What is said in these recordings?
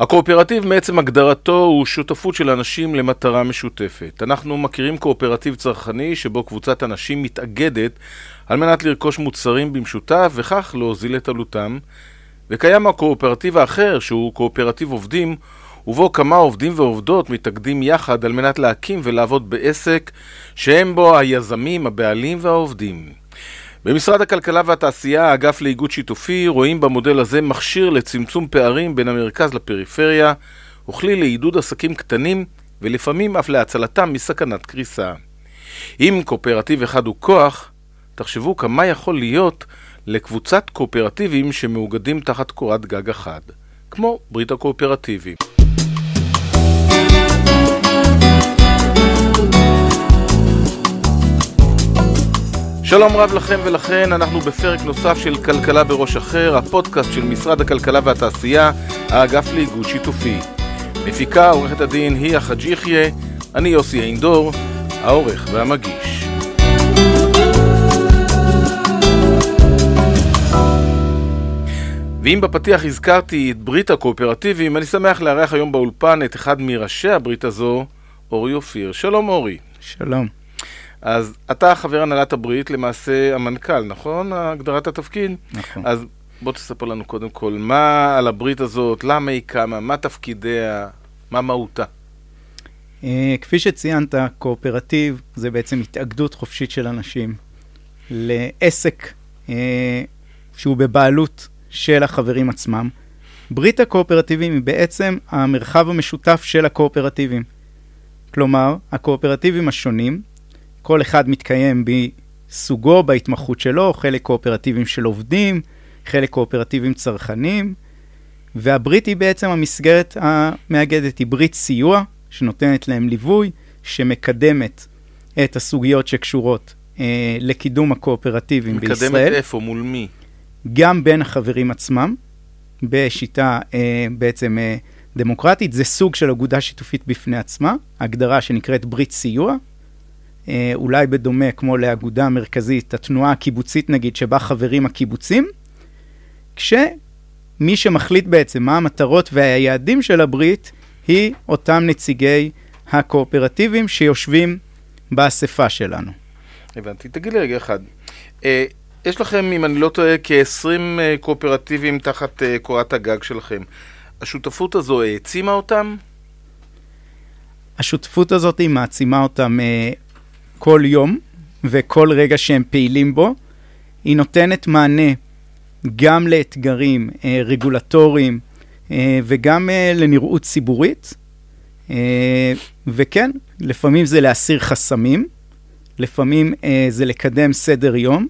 הקואופרטיב מעצם הגדרתו הוא שותפות של אנשים למטרה משותפת. אנחנו מכירים קואופרטיב צרכני שבו קבוצת אנשים מתאגדת על מנת לרכוש מוצרים במשותף וכך להוזיל את עלותם. וקיים הקואופרטיב האחר שהוא קואופרטיב עובדים ובו כמה עובדים ועובדות מתאגדים יחד על מנת להקים ולעבוד בעסק שהם בו היזמים, הבעלים והעובדים. במשרד הכלכלה והתעשייה, האגף לאיגוד שיתופי, רואים במודל הזה מכשיר לצמצום פערים בין המרכז לפריפריה, וכלי לעידוד עסקים קטנים, ולפעמים אף להצלתם מסכנת קריסה. אם קואופרטיב אחד הוא כוח, תחשבו כמה יכול להיות לקבוצת קואופרטיבים שמאוגדים תחת קורת גג אחד, כמו ברית הקואופרטיבים. שלום רב לכם ולכן, אנחנו בפרק נוסף של כלכלה בראש אחר, הפודקאסט של משרד הכלכלה והתעשייה, האגף לאיגוד שיתופי. מפיקה עורכת הדין היא חאג' יחיא, אני יוסי אינדור, העורך והמגיש. ואם בפתיח הזכרתי את ברית הקואופרטיבים, אני שמח לארח היום באולפן את אחד מראשי הברית הזו, אורי אופיר. שלום אורי. שלום. אז אתה חבר הנהלת הברית, למעשה המנכ"ל, נכון? הגדרת התפקיד? נכון. אז בוא תספר לנו קודם כל, מה על הברית הזאת, למה היא קמה, מה תפקידיה, מה מהותה? Uh, כפי שציינת, קואופרטיב זה בעצם התאגדות חופשית של אנשים לעסק uh, שהוא בבעלות של החברים עצמם. ברית הקואופרטיבים היא בעצם המרחב המשותף של הקואופרטיבים. כלומר, הקואופרטיבים השונים כל אחד מתקיים בסוגו, בהתמחות שלו, חלק קואופרטיבים של עובדים, חלק קואופרטיבים צרכנים, והברית היא בעצם המסגרת המאגדת, היא ברית סיוע, שנותנת להם ליווי, שמקדמת את הסוגיות שקשורות אה, לקידום הקואופרטיבים מקדמת בישראל. מקדמת איפה? מול מי? גם בין החברים עצמם, בשיטה אה, בעצם אה, דמוקרטית. זה סוג של אגודה שיתופית בפני עצמה, הגדרה שנקראת ברית סיוע. אה, אולי בדומה כמו לאגודה המרכזית, התנועה הקיבוצית נגיד, שבה חברים הקיבוצים, כשמי שמחליט בעצם מה המטרות והיעדים של הברית, היא אותם נציגי הקואופרטיבים שיושבים באספה שלנו. הבנתי. תגיד לי רגע אחד, אה, יש לכם, אם אני לא טועה, כ-20 אה, קואופרטיבים תחת קורת הגג שלכם. השותפות הזו העצימה אותם? השותפות הזאת היא מעצימה אותם כל יום וכל רגע שהם פעילים בו. היא נותנת מענה גם לאתגרים אה, רגולטוריים אה, וגם אה, לנראות ציבורית. אה, וכן, לפעמים זה להסיר חסמים, לפעמים אה, זה לקדם סדר יום,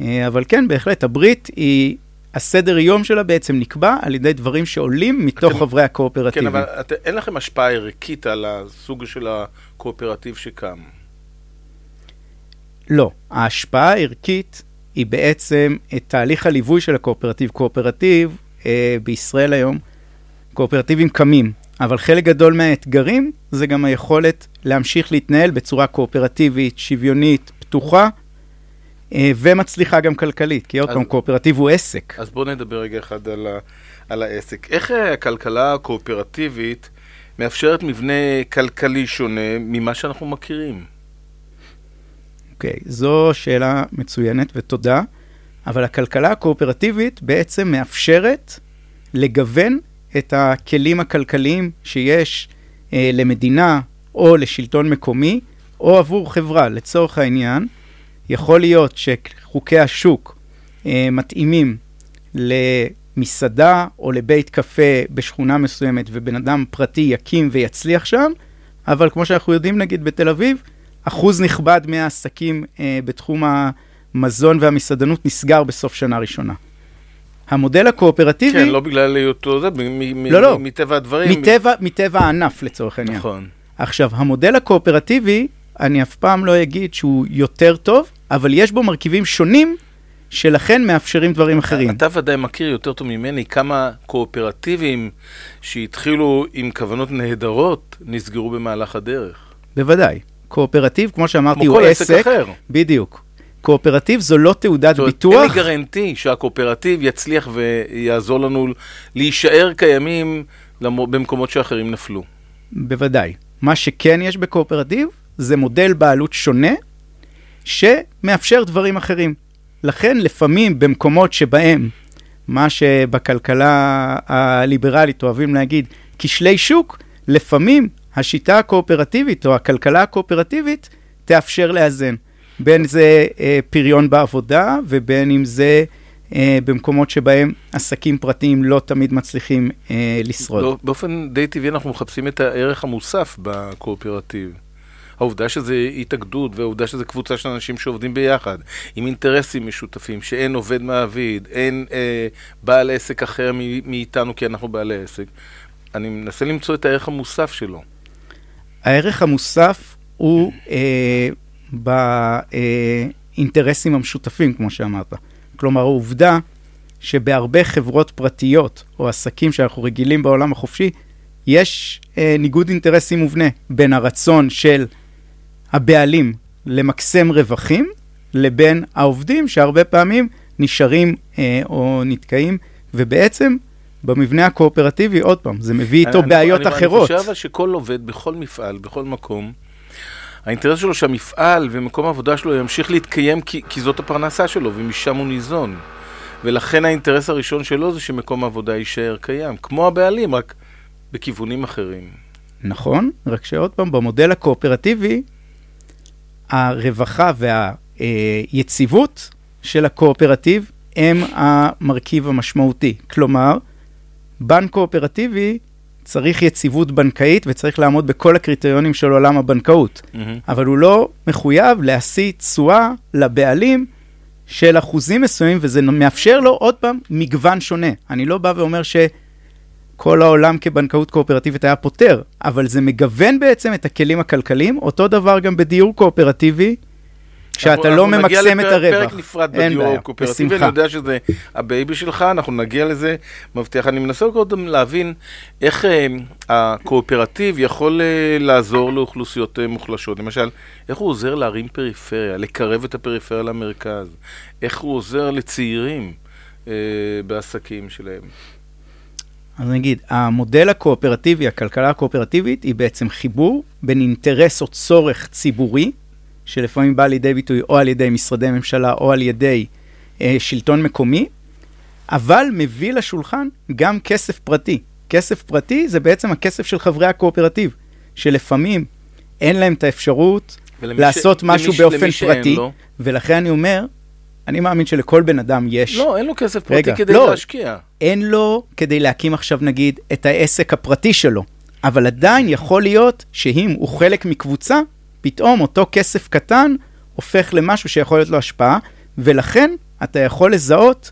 אה, אבל כן, בהחלט, הברית היא... הסדר יום שלה בעצם נקבע על ידי דברים שעולים מתוך אתם, חברי הקואופרטיבים. כן, אבל את, אין לכם השפעה ערכית על הסוג של הקואופרטיב שקם. לא. ההשפעה הערכית היא בעצם את תהליך הליווי של הקואופרטיב. קואופרטיב אה, בישראל היום, קואופרטיבים קמים, אבל חלק גדול מהאתגרים זה גם היכולת להמשיך להתנהל בצורה קואופרטיבית, שוויונית, פתוחה. אה, ומצליחה גם כלכלית, כי עוד פעם, קואופרטיב הוא עסק. אז בואו נדבר רגע אחד על, ה, על העסק. איך אה, הכלכלה הקואופרטיבית מאפשרת מבנה כלכלי שונה ממה שאנחנו מכירים? אוקיי, זו שאלה מצוינת ותודה, אבל הכלכלה הקואופרטיבית בעצם מאפשרת לגוון את הכלים הכלכליים שיש אה, למדינה או לשלטון מקומי או עבור חברה. לצורך העניין, יכול להיות שחוקי השוק אה, מתאימים למסעדה או לבית קפה בשכונה מסוימת ובן אדם פרטי יקים ויצליח שם, אבל כמו שאנחנו יודעים נגיד בתל אביב, אחוז נכבד מהעסקים אה, בתחום המזון והמסעדנות נסגר בסוף שנה ראשונה. המודל הקואופרטיבי... כן, לא בגלל היותו זה, לא, לא. מטבע הדברים. מטבע, מטבע הענף לצורך העניין. נכון. עכשיו, המודל הקואופרטיבי, אני אף פעם לא אגיד שהוא יותר טוב, אבל יש בו מרכיבים שונים שלכן מאפשרים דברים אחרים. אתה ודאי מכיר יותר טוב ממני כמה קואופרטיבים שהתחילו עם כוונות נהדרות נסגרו במהלך הדרך. בוודאי. קואופרטיב, כמו שאמרתי, כמו הוא עסק. כמו כל עסק אחר. בדיוק. קואופרטיב זו לא תעודת זאת, ביטוח. אין לי guarantee שהקואופרטיב יצליח ויעזור לנו להישאר קיימים למור... במקומות שאחרים נפלו. בוודאי. מה שכן יש בקואופרטיב זה מודל בעלות שונה, שמאפשר דברים אחרים. לכן לפעמים במקומות שבהם, מה שבכלכלה הליברלית אוהבים להגיד, כשלי שוק, לפעמים השיטה הקואופרטיבית או הכלכלה הקואופרטיבית תאפשר לאזן. בין זה אה, פריון בעבודה ובין אם זה אה, במקומות שבהם עסקים פרטיים לא תמיד מצליחים אה, לשרוד. באופן די טבעי אנחנו מחפשים את הערך המוסף בקואופרטיב. העובדה שזה התאגדות והעובדה שזה קבוצה של אנשים שעובדים ביחד, עם אינטרסים משותפים, שאין עובד מעביד, אין אה, בעל עסק אחר מאיתנו כי אנחנו בעלי עסק. אני מנסה למצוא את הערך המוסף שלו. הערך המוסף הוא אה, באינטרסים המשותפים, כמו שאמרת. כלומר, העובדה שבהרבה חברות פרטיות או עסקים שאנחנו רגילים בעולם החופשי, יש אה, ניגוד אינטרסים מובנה בין הרצון של הבעלים למקסם רווחים לבין העובדים שהרבה פעמים נשארים אה, או נתקעים, ובעצם במבנה הקואופרטיבי, עוד פעם, זה מביא איתו אני, בעיות אני, אחרות. אני חושב שכל עובד בכל מפעל, בכל מקום, האינטרס שלו שהמפעל ומקום העבודה שלו ימשיך להתקיים כי, כי זאת הפרנסה שלו ומשם הוא ניזון. ולכן האינטרס הראשון שלו זה שמקום העבודה יישאר קיים, כמו הבעלים, רק בכיוונים אחרים. נכון, רק שעוד פעם, במודל הקואופרטיבי, הרווחה והיציבות של הקואופרטיב הם המרכיב המשמעותי. כלומר, בנק קואופרטיבי צריך יציבות בנקאית וצריך לעמוד בכל הקריטריונים של עולם הבנקאות. Mm-hmm. אבל הוא לא מחויב להשיא תשואה לבעלים של אחוזים מסוימים, וזה מאפשר לו עוד פעם מגוון שונה. אני לא בא ואומר שכל העולם כבנקאות קואופרטיבית היה פותר, אבל זה מגוון בעצם את הכלים הכלכליים. אותו דבר גם בדיור קואופרטיבי. כשאתה לא ממקסם את הרווח. אנחנו נגיע לפרק נפרד בדיור הקואופרטיבי, אני יודע שזה ה baby שלך, אנחנו נגיע לזה, מבטיח. אני מנסה קודם להבין איך אה, הקואופרטיב יכול אה, לעזור לאוכלוסיות אה, מוחלשות. למשל, איך הוא עוזר להרים פריפריה, לקרב את הפריפריה למרכז, איך הוא עוזר לצעירים בעסקים שלהם. אז נגיד, המודל הקואופרטיבי, הכלכלה הקואופרטיבית, היא בעצם חיבור בין אינטרס או צורך ציבורי, שלפעמים בא לידי ביטוי או על ידי משרדי ממשלה או על ידי אה, שלטון מקומי, אבל מביא לשולחן גם כסף פרטי. כסף פרטי זה בעצם הכסף של חברי הקואופרטיב, שלפעמים אין להם את האפשרות לעשות ש... משהו למי, באופן למי פרטי, ולכן אני אומר, אני מאמין שלכל בן אדם יש... לא, אין לו כסף פרטי רגע, כדי לא, להשקיע. אין לו כדי להקים עכשיו נגיד את העסק הפרטי שלו, אבל עדיין יכול להיות שאם הוא חלק מקבוצה, פתאום אותו כסף קטן הופך למשהו שיכול להיות לו השפעה, ולכן אתה יכול לזהות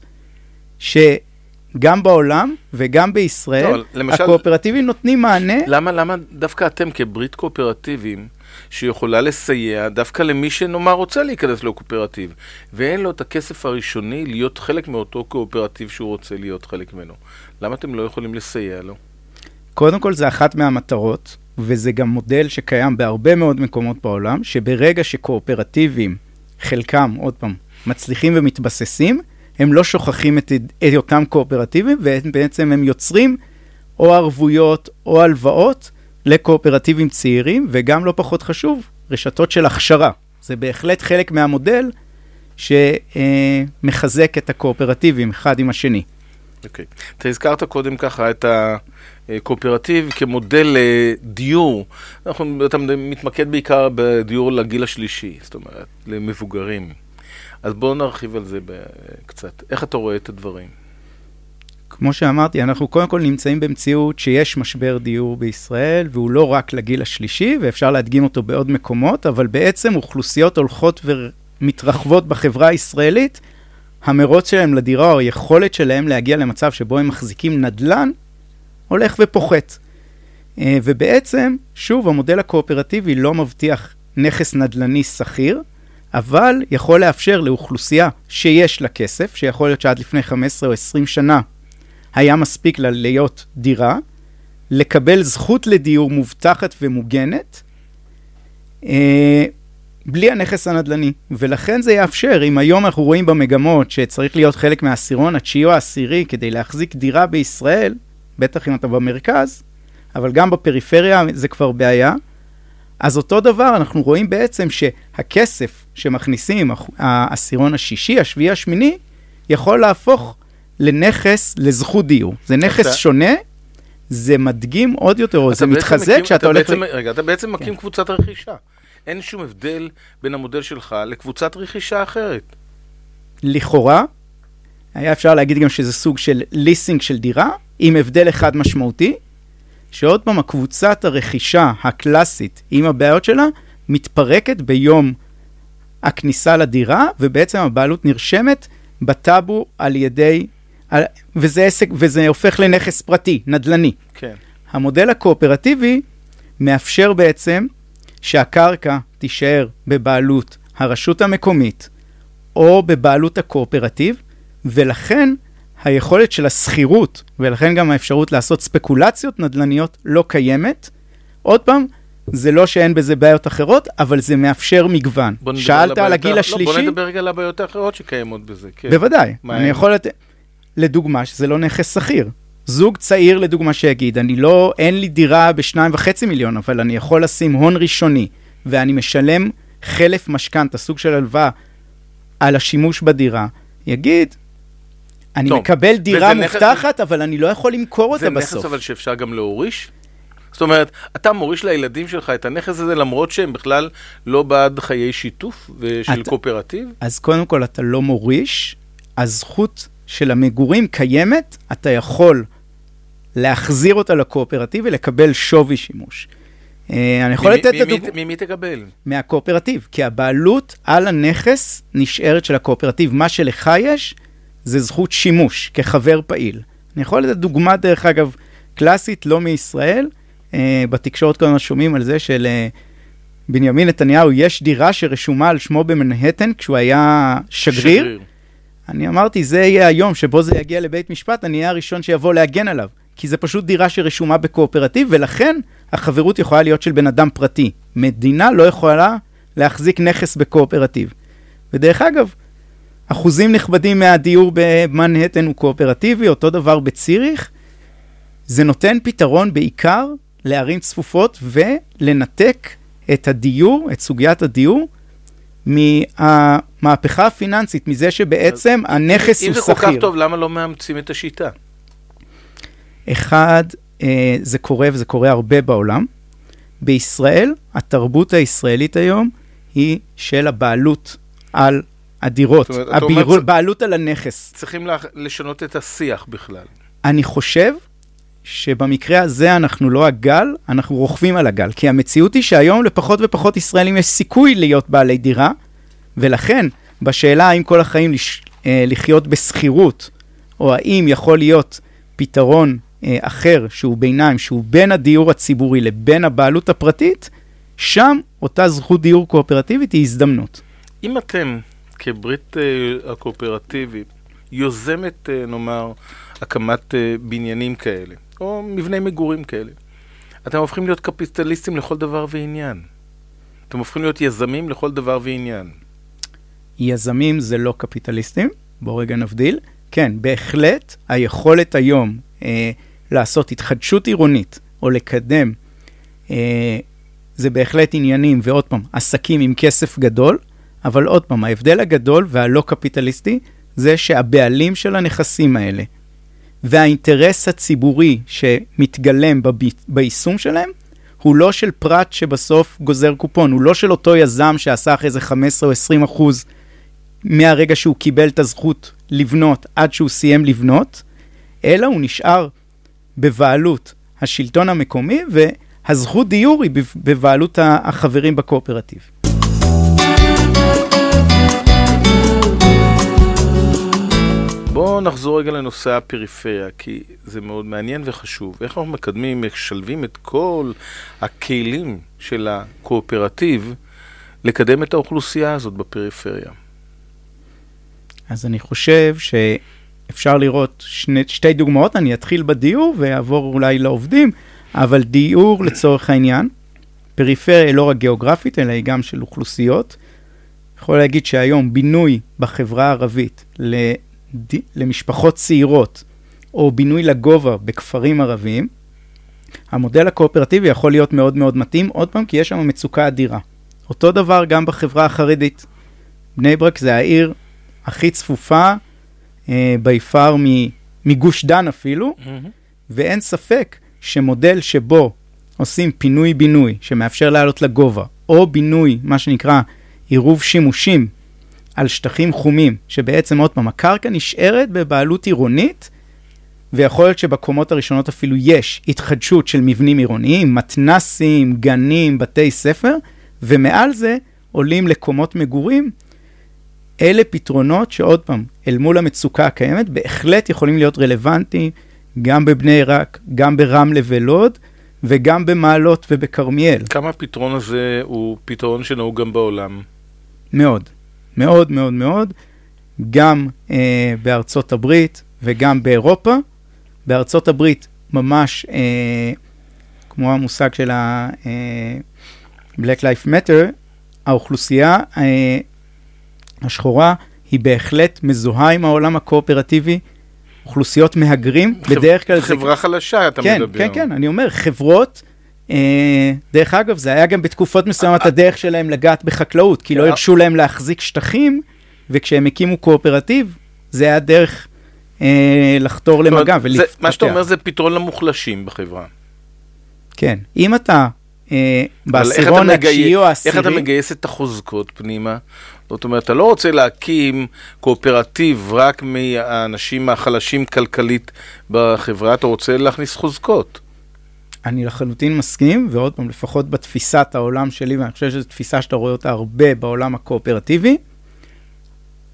שגם בעולם וגם בישראל, טוב, למשל, הקואופרטיבים נותנים מענה. למה, למה דווקא אתם כברית קואופרטיבים, שיכולה לסייע דווקא למי שנאמר רוצה להיכנס לקואופרטיב, ואין לו את הכסף הראשוני להיות חלק מאותו קואופרטיב שהוא רוצה להיות חלק ממנו, למה אתם לא יכולים לסייע לו? קודם כל, זה אחת מהמטרות. וזה גם מודל שקיים בהרבה מאוד מקומות בעולם, שברגע שקואופרטיבים, חלקם, עוד פעם, מצליחים ומתבססים, הם לא שוכחים את, את אותם קואופרטיבים, ובעצם הם יוצרים או ערבויות או הלוואות לקואופרטיבים צעירים, וגם לא פחות חשוב, רשתות של הכשרה. זה בהחלט חלק מהמודל שמחזק את הקואופרטיבים אחד עם השני. אוקיי. Okay. אתה הזכרת קודם ככה את ה... קואופרטיב כמודל דיור, אנחנו, אתה מתמקד בעיקר בדיור לגיל השלישי, זאת אומרת, למבוגרים. אז בואו נרחיב על זה קצת. איך אתה רואה את הדברים? כמו שאמרתי, אנחנו קודם כל נמצאים במציאות שיש משבר דיור בישראל, והוא לא רק לגיל השלישי, ואפשר להדגים אותו בעוד מקומות, אבל בעצם אוכלוסיות הולכות ומתרחבות בחברה הישראלית, המרוץ שלהם לדירה או היכולת שלהם להגיע למצב שבו הם מחזיקים נדל"ן, הולך ופוחת. אה, ובעצם, שוב, המודל הקואופרטיבי לא מבטיח נכס נדל"ני שכיר, אבל יכול לאפשר לאוכלוסייה שיש לה כסף, שיכול להיות שעד לפני 15 או 20 שנה היה מספיק לה להיות דירה, לקבל זכות לדיור מובטחת ומוגנת, אה, בלי הנכס הנדל"ני. ולכן זה יאפשר, אם היום אנחנו רואים במגמות שצריך להיות חלק מהעשירון התשיעי או העשירי כדי להחזיק דירה בישראל, בטח אם אתה במרכז, אבל גם בפריפריה זה כבר בעיה. אז אותו דבר, אנחנו רואים בעצם שהכסף שמכניסים, העשירון השישי, השביעי, השמיני, יכול להפוך לנכס, לזכות דיור. זה נכס שונה, זה מדגים עוד יותר, או זה מתחזק כשאתה הולך... בעצם, רגע, אתה בעצם מקים כן. קבוצת רכישה. אין שום הבדל בין המודל שלך לקבוצת רכישה אחרת. לכאורה, היה אפשר להגיד גם שזה סוג של ליסינג של דירה, עם הבדל אחד משמעותי, שעוד פעם, הקבוצת הרכישה הקלאסית עם הבעיות שלה, מתפרקת ביום הכניסה לדירה, ובעצם הבעלות נרשמת בטאבו על ידי, על, וזה עסק, וזה הופך לנכס פרטי, נדל"ני. כן. המודל הקואופרטיבי מאפשר בעצם שהקרקע תישאר בבעלות הרשות המקומית או בבעלות הקואופרטיב, ולכן היכולת של השכירות, ולכן גם האפשרות לעשות ספקולציות נדל"ניות לא קיימת. עוד פעם, זה לא שאין בזה בעיות אחרות, אבל זה מאפשר מגוון. שאלת על הגיל השלישי? לא, בוא נדבר רגע על הבעיות האחרות שקיימות בזה. כן. בוודאי. אני הם? יכול לתת... לדוגמה, שזה לא נכס שכיר. זוג צעיר, לדוגמה, שיגיד, אני לא, אין לי דירה בשניים וחצי מיליון, אבל אני יכול לשים הון ראשוני, ואני משלם חלף משכנתה, סוג של הלוואה, על השימוש בדירה, יגיד, אני טוב, מקבל דירה מובטחת, נכס... אבל אני לא יכול למכור אותה בסוף. זה נכס אבל שאפשר גם להוריש? זאת אומרת, אתה מוריש לילדים שלך את הנכס הזה למרות שהם בכלל לא בעד חיי שיתוף ושל אתה, קואופרטיב? אז קודם כל, אתה לא מוריש, הזכות של המגורים קיימת, אתה יכול להחזיר אותה לקואופרטיב ולקבל שווי שימוש. אה, אני יכול לתת את הדוגמא... ממי תקבל? מהקואופרטיב, כי הבעלות על הנכס נשארת של הקואופרטיב. מה שלך יש, זה זכות שימוש כחבר פעיל. אני יכול לתת דוגמה, דרך אגב, קלאסית, לא מישראל. Uh, בתקשורת כל הזמן שומעים על זה של uh, בנימין נתניהו, יש דירה שרשומה על שמו במנהטן כשהוא היה שגריר. שגריר. אני אמרתי, זה יהיה היום שבו זה יגיע לבית משפט, אני אהיה הראשון שיבוא להגן עליו. כי זה פשוט דירה שרשומה בקואופרטיב, ולכן החברות יכולה להיות של בן אדם פרטי. מדינה לא יכולה להחזיק נכס בקואופרטיב. ודרך אגב, אחוזים נכבדים מהדיור במנהטן הוא קואופרטיבי, אותו דבר בציריך. זה נותן פתרון בעיקר לערים צפופות ולנתק את הדיור, את סוגיית הדיור, מהמהפכה הפיננסית, מזה שבעצם הנכס הוא שכיר. אם זה כל כך טוב, למה לא מאמצים את השיטה? אחד, אה, זה קורה וזה קורה הרבה בעולם. בישראל, התרבות הישראלית היום היא של הבעלות על הדירות, הבעלות על הנכס. צריכים לשנות את השיח בכלל. אני חושב שבמקרה הזה אנחנו לא הגל, אנחנו רוכבים על הגל. כי המציאות היא שהיום לפחות ופחות ישראלים יש סיכוי להיות בעלי דירה, ולכן בשאלה האם כל החיים לש, אה, לחיות בשכירות, או האם יכול להיות פתרון אה, אחר שהוא ביניים, שהוא בין הדיור הציבורי לבין הבעלות הפרטית, שם אותה זכות דיור קואופרטיבית היא הזדמנות. אם אתם כברית uh, הקואופרטיבית יוזמת, uh, נאמר, הקמת uh, בניינים כאלה, או מבני מגורים כאלה, אתם הופכים להיות קפיטליסטים לכל דבר ועניין. אתם הופכים להיות יזמים לכל דבר ועניין. יזמים זה לא קפיטליסטים, בואו רגע נבדיל. כן, בהחלט היכולת היום אה, לעשות התחדשות עירונית או לקדם, אה, זה בהחלט עניינים, ועוד פעם, עסקים עם כסף גדול, אבל עוד פעם, ההבדל הגדול והלא קפיטליסטי זה שהבעלים של הנכסים האלה והאינטרס הציבורי שמתגלם בב... ביישום שלהם, הוא לא של פרט שבסוף גוזר קופון, הוא לא של אותו יזם שעשה אחרי זה 15 או 20 אחוז מהרגע שהוא קיבל את הזכות לבנות עד שהוא סיים לבנות, אלא הוא נשאר בבעלות השלטון המקומי והזכות דיור היא בבעלות החברים בקואופרטיב. בואו נחזור רגע לנושא הפריפריה, כי זה מאוד מעניין וחשוב. איך אנחנו מקדמים, משלבים את כל הכלים של הקואופרטיב לקדם את האוכלוסייה הזאת בפריפריה? אז אני חושב שאפשר לראות שני, שתי דוגמאות, אני אתחיל בדיור ואעבור אולי לעובדים, אבל דיור לצורך העניין, פריפריה לא רק גיאוגרפית, אלא היא גם של אוכלוסיות. יכול להגיד שהיום בינוי בחברה הערבית למשפחות צעירות, או בינוי לגובה בכפרים ערביים, המודל הקואופרטיבי יכול להיות מאוד מאוד מתאים, עוד פעם, כי יש שם מצוקה אדירה. אותו דבר גם בחברה החרדית. בני ברק זה העיר הכי צפופה, אה, ביפר מגוש דן אפילו, mm-hmm. ואין ספק שמודל שבו עושים פינוי-בינוי, שמאפשר לעלות לגובה, או בינוי, מה שנקרא עירוב שימושים על שטחים חומים, שבעצם עוד פעם, הקרקע נשארת בבעלות עירונית, ויכול להיות שבקומות הראשונות אפילו יש התחדשות של מבנים עירוניים, מתנסים, גנים, בתי ספר, ומעל זה עולים לקומות מגורים. אלה פתרונות שעוד פעם, אל מול המצוקה הקיימת, בהחלט יכולים להיות רלוונטיים גם בבני עיראק, גם ברמלה ולוד, וגם במעלות ובכרמיאל. כמה הפתרון הזה הוא פתרון שנהוג גם בעולם? מאוד, מאוד מאוד מאוד, גם אה, בארצות הברית וגם באירופה. בארצות הברית ממש, אה, כמו המושג של ה-Black אה, Life Matter, האוכלוסייה אה, השחורה היא בהחלט מזוהה עם העולם הקואופרטיבי. אוכלוסיות מהגרים, חב... בדרך כלל... חברה זה... חלשה, אתה כן, מדבר. כן, כן, אני אומר, חברות, דרך אגב, זה היה גם בתקופות מסוימות אה, הדרך שלהם לגעת בחקלאות, כי לא אה. הרשו להם להחזיק שטחים, וכשהם הקימו קואופרטיב, זה היה דרך אה, לחתור למגע ולפתח. מה שאתה אומר זה פתרון למוחלשים בחברה. כן, אם אתה אה, בעשירון התשיעי או העשירי... איך אתה מגייס את החוזקות פנימה? זאת אומרת, אתה לא רוצה להקים קואופרטיב רק מהאנשים החלשים כלכלית בחברה, אתה רוצה להכניס חוזקות. אני לחלוטין מסכים, ועוד פעם, לפחות בתפיסת העולם שלי, ואני חושב שזו תפיסה שאתה רואה אותה הרבה בעולם הקואופרטיבי,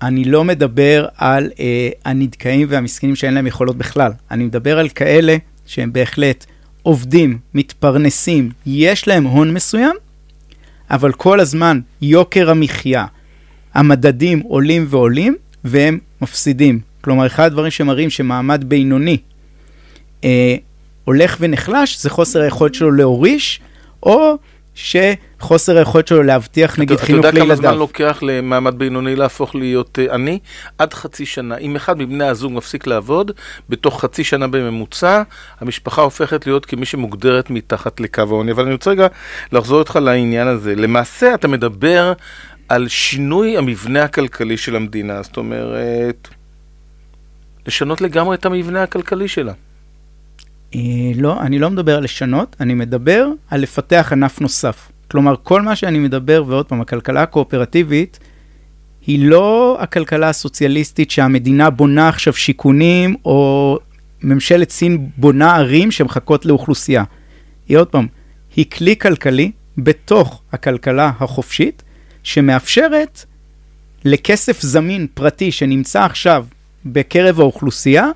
אני לא מדבר על אה, הנדכאים והמסכנים שאין להם יכולות בכלל. אני מדבר על כאלה שהם בהחלט עובדים, מתפרנסים, יש להם הון מסוים, אבל כל הזמן יוקר המחיה, המדדים עולים ועולים, והם מפסידים. כלומר, אחד הדברים שמראים שמעמד בינוני אה, הולך ונחלש, זה חוסר היכולת שלו להוריש, או שחוסר היכולת שלו להבטיח נגיד חינוך לילדיו. אתה יודע כמה זמן לוקח למעמד בינוני להפוך להיות uh, עני? עד חצי שנה. אם אחד מבני הזוג מפסיק לעבוד, בתוך חצי שנה בממוצע, המשפחה הופכת להיות כמי שמוגדרת מתחת לקו העוני. אבל אני רוצה רגע לחזור איתך לעניין הזה. למעשה אתה מדבר על שינוי המבנה הכלכלי של המדינה. זאת אומרת, לשנות לגמרי את המבנה הכלכלי שלה. אה, לא, אני לא מדבר על לשנות, אני מדבר על לפתח ענף נוסף. כלומר, כל מה שאני מדבר, ועוד פעם, הכלכלה הקואופרטיבית, היא לא הכלכלה הסוציאליסטית שהמדינה בונה עכשיו שיכונים, או ממשלת סין בונה ערים שמחכות לאוכלוסייה. היא עוד פעם, היא כלי כלכלי בתוך הכלכלה החופשית, שמאפשרת לכסף זמין פרטי שנמצא עכשיו בקרב האוכלוסייה,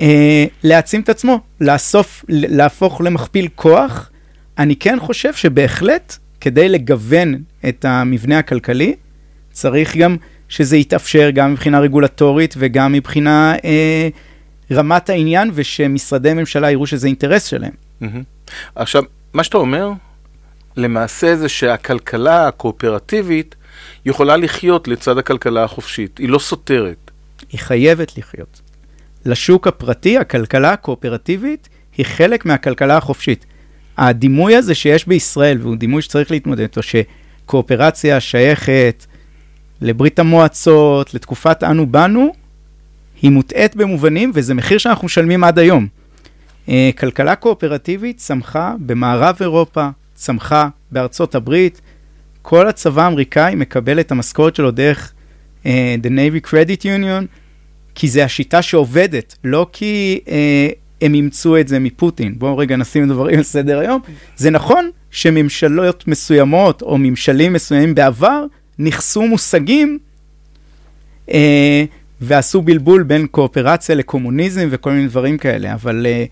אה, להעצים את עצמו, לאסוף, להפוך למכפיל כוח. אני כן חושב שבהחלט, כדי לגוון את המבנה הכלכלי, צריך גם שזה יתאפשר גם מבחינה רגולטורית וגם מבחינה אה, רמת העניין, ושמשרדי ממשלה יראו שזה אינטרס שלהם. Mm-hmm. עכשיו, מה שאתה אומר, למעשה זה שהכלכלה הקואופרטיבית יכולה לחיות לצד הכלכלה החופשית, היא לא סותרת. היא חייבת לחיות. לשוק הפרטי, הכלכלה הקואופרטיבית היא חלק מהכלכלה החופשית. הדימוי הזה שיש בישראל, והוא דימוי שצריך להתמודד איתו, שקואופרציה שייכת לברית המועצות, לתקופת אנו באנו, היא מוטעית במובנים, וזה מחיר שאנחנו משלמים עד היום. אה, כלכלה קואופרטיבית צמחה במערב אירופה, צמחה בארצות הברית. כל הצבא האמריקאי מקבל את המשכורת שלו דרך uh, The Navy Credit Union, כי זה השיטה שעובדת, לא כי אה, הם אימצו את זה מפוטין. בואו רגע נשים דברים על סדר היום. זה נכון שממשלות מסוימות או ממשלים מסוימים בעבר נכסו מושגים אה, ועשו בלבול בין קואופרציה לקומוניזם וכל מיני דברים כאלה, אבל... אה,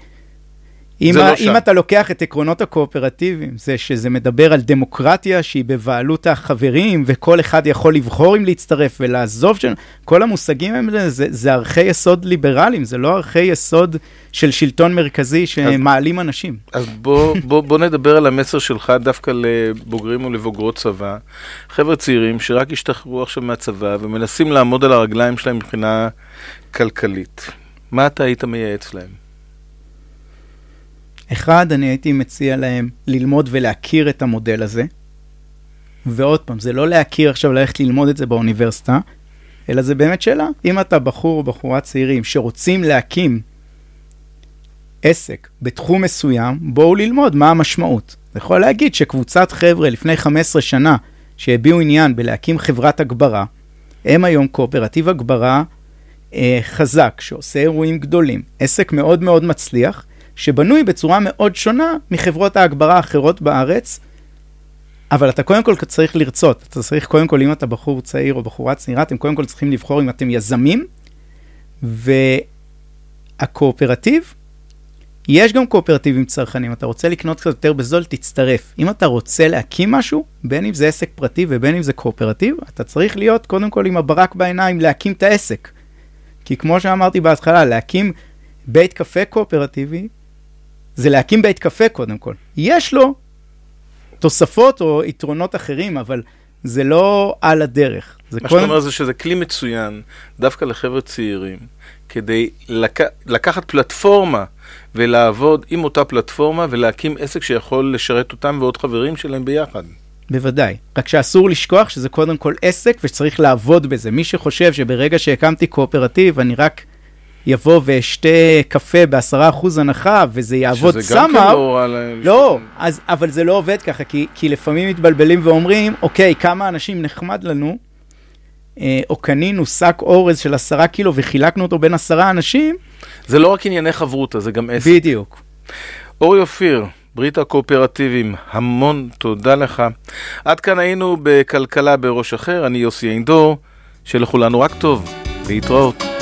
אם, לא אם אתה לוקח את עקרונות הקואופרטיביים, זה שזה מדבר על דמוקרטיה שהיא בבעלות החברים, וכל אחד יכול לבחור אם להצטרף ולעזוב, של... כל המושגים הם, זה, זה ערכי יסוד ליברליים, זה לא ערכי יסוד של שלטון מרכזי שמעלים אז, אנשים. אז בוא, בוא, בוא נדבר על המסר שלך דווקא לבוגרים ולבוגרות צבא. חבר'ה צעירים שרק השתחררו עכשיו מהצבא ומנסים לעמוד על הרגליים שלהם מבחינה כלכלית. מה אתה היית מייעץ להם? אחד, אני הייתי מציע להם ללמוד ולהכיר את המודל הזה. ועוד פעם, זה לא להכיר עכשיו ללכת ללמוד את זה באוניברסיטה, אלא זה באמת שאלה. אם אתה בחור או בחורה צעירים שרוצים להקים עסק בתחום מסוים, בואו ללמוד מה המשמעות. אני יכול להגיד שקבוצת חבר'ה לפני 15 שנה שהביעו עניין בלהקים חברת הגברה, הם היום קואופרטיב הגברה אה, חזק, שעושה אירועים גדולים, עסק מאוד מאוד מצליח, שבנוי בצורה מאוד שונה מחברות ההגברה האחרות בארץ, אבל אתה קודם כל צריך לרצות, אתה צריך קודם כל, אם אתה בחור צעיר או בחורה צעירה, אתם קודם כל צריכים לבחור אם אתם יזמים, והקואופרטיב, יש גם קואופרטיבים צרכנים, אתה רוצה לקנות קצת יותר בזול, תצטרף. אם אתה רוצה להקים משהו, בין אם זה עסק פרטי ובין אם זה קואופרטיב, אתה צריך להיות קודם כל עם הברק בעיניים להקים את העסק. כי כמו שאמרתי בהתחלה, להקים בית קפה קואופרטיבי, זה להקים בית קפה קודם כל. יש לו תוספות או יתרונות אחרים, אבל זה לא על הדרך. מה קודם... שאתה אומר זה שזה כלי מצוין, דווקא לחבר'ה צעירים, כדי לק... לקחת פלטפורמה ולעבוד עם אותה פלטפורמה ולהקים עסק שיכול לשרת אותם ועוד חברים שלהם ביחד. בוודאי, רק שאסור לשכוח שזה קודם כל עסק ושצריך לעבוד בזה. מי שחושב שברגע שהקמתי קואופרטיב אני רק יבוא ואשתה קפה בעשרה אחוז הנחה וזה יעבוד סמה, שזה גם כן לא רע להם. לא, אז, אבל זה לא עובד ככה, כי, כי לפעמים מתבלבלים ואומרים, אוקיי, כמה אנשים נחמד לנו, אה, או קנינו שק אורז של עשרה קילו וחילקנו אותו בין עשרה אנשים. זה לא רק ענייני חברותא, זה גם עסק. בדיוק. אורי אופיר, ברית הקואופרטיבים, המון תודה לך. עד כאן היינו בכלכלה בראש אחר, אני יוסי אינדור, שלכולנו רק טוב, להתראות.